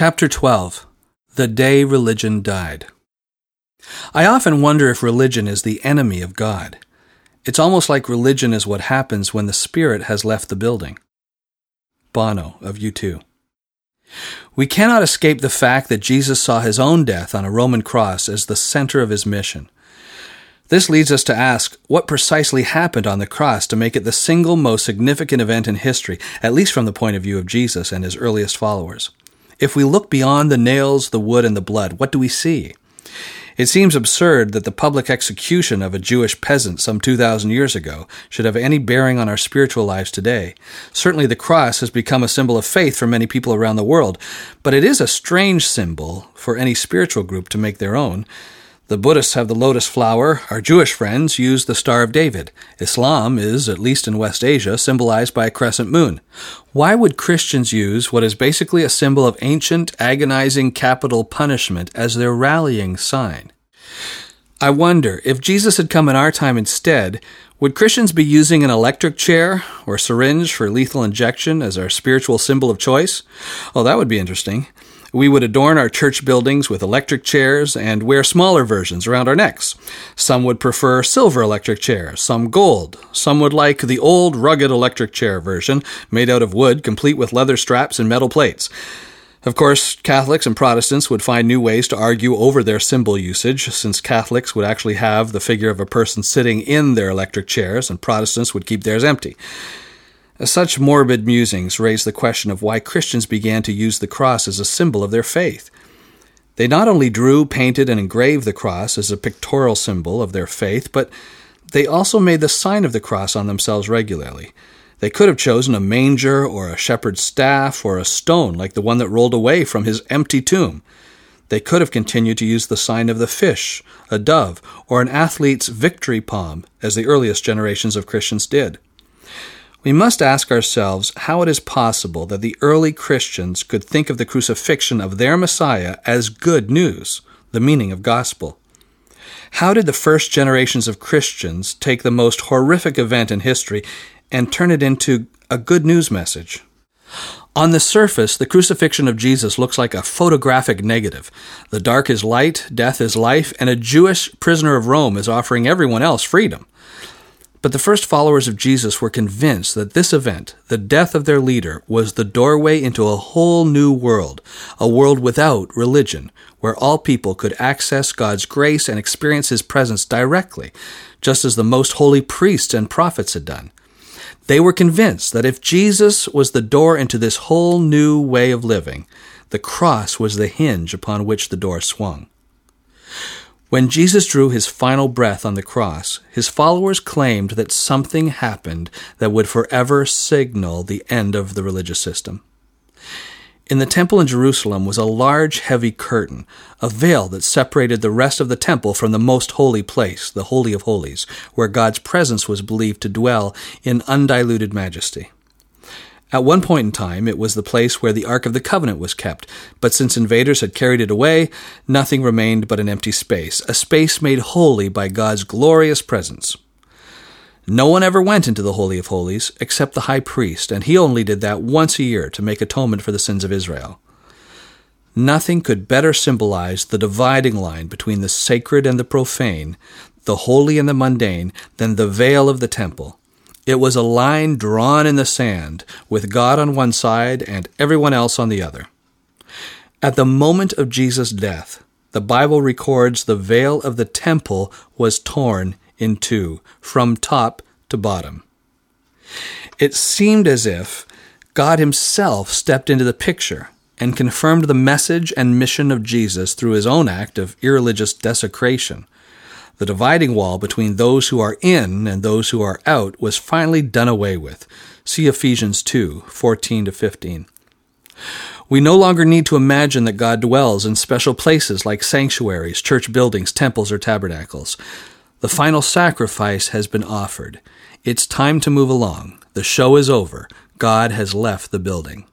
Chapter 12 The Day Religion Died. I often wonder if religion is the enemy of God. It's almost like religion is what happens when the spirit has left the building. Bono of U2. We cannot escape the fact that Jesus saw his own death on a Roman cross as the center of his mission. This leads us to ask what precisely happened on the cross to make it the single most significant event in history, at least from the point of view of Jesus and his earliest followers. If we look beyond the nails, the wood, and the blood, what do we see? It seems absurd that the public execution of a Jewish peasant some 2,000 years ago should have any bearing on our spiritual lives today. Certainly, the cross has become a symbol of faith for many people around the world, but it is a strange symbol for any spiritual group to make their own. The Buddhists have the lotus flower. Our Jewish friends use the Star of David. Islam is, at least in West Asia, symbolized by a crescent moon. Why would Christians use what is basically a symbol of ancient, agonizing capital punishment as their rallying sign? I wonder if Jesus had come in our time instead, would Christians be using an electric chair or syringe for lethal injection as our spiritual symbol of choice? Oh, that would be interesting. We would adorn our church buildings with electric chairs and wear smaller versions around our necks. Some would prefer silver electric chairs, some gold. Some would like the old rugged electric chair version, made out of wood, complete with leather straps and metal plates. Of course, Catholics and Protestants would find new ways to argue over their symbol usage, since Catholics would actually have the figure of a person sitting in their electric chairs, and Protestants would keep theirs empty. Such morbid musings raise the question of why Christians began to use the cross as a symbol of their faith. They not only drew, painted, and engraved the cross as a pictorial symbol of their faith, but they also made the sign of the cross on themselves regularly. They could have chosen a manger or a shepherd's staff or a stone like the one that rolled away from his empty tomb. They could have continued to use the sign of the fish, a dove, or an athlete's victory palm, as the earliest generations of Christians did. We must ask ourselves how it is possible that the early Christians could think of the crucifixion of their Messiah as good news, the meaning of gospel. How did the first generations of Christians take the most horrific event in history and turn it into a good news message? On the surface, the crucifixion of Jesus looks like a photographic negative. The dark is light, death is life, and a Jewish prisoner of Rome is offering everyone else freedom. But the first followers of Jesus were convinced that this event, the death of their leader, was the doorway into a whole new world, a world without religion, where all people could access God's grace and experience His presence directly, just as the most holy priests and prophets had done. They were convinced that if Jesus was the door into this whole new way of living, the cross was the hinge upon which the door swung. When Jesus drew his final breath on the cross, his followers claimed that something happened that would forever signal the end of the religious system. In the temple in Jerusalem was a large, heavy curtain, a veil that separated the rest of the temple from the most holy place, the Holy of Holies, where God's presence was believed to dwell in undiluted majesty. At one point in time, it was the place where the Ark of the Covenant was kept, but since invaders had carried it away, nothing remained but an empty space, a space made holy by God's glorious presence. No one ever went into the Holy of Holies except the high priest, and he only did that once a year to make atonement for the sins of Israel. Nothing could better symbolize the dividing line between the sacred and the profane, the holy and the mundane, than the veil of the temple it was a line drawn in the sand, with God on one side and everyone else on the other. At the moment of Jesus' death, the Bible records the veil of the temple was torn in two, from top to bottom. It seemed as if God Himself stepped into the picture and confirmed the message and mission of Jesus through His own act of irreligious desecration. The dividing wall between those who are in and those who are out was finally done away with. See Ephesians 2 14 to 15. We no longer need to imagine that God dwells in special places like sanctuaries, church buildings, temples, or tabernacles. The final sacrifice has been offered. It's time to move along. The show is over. God has left the building.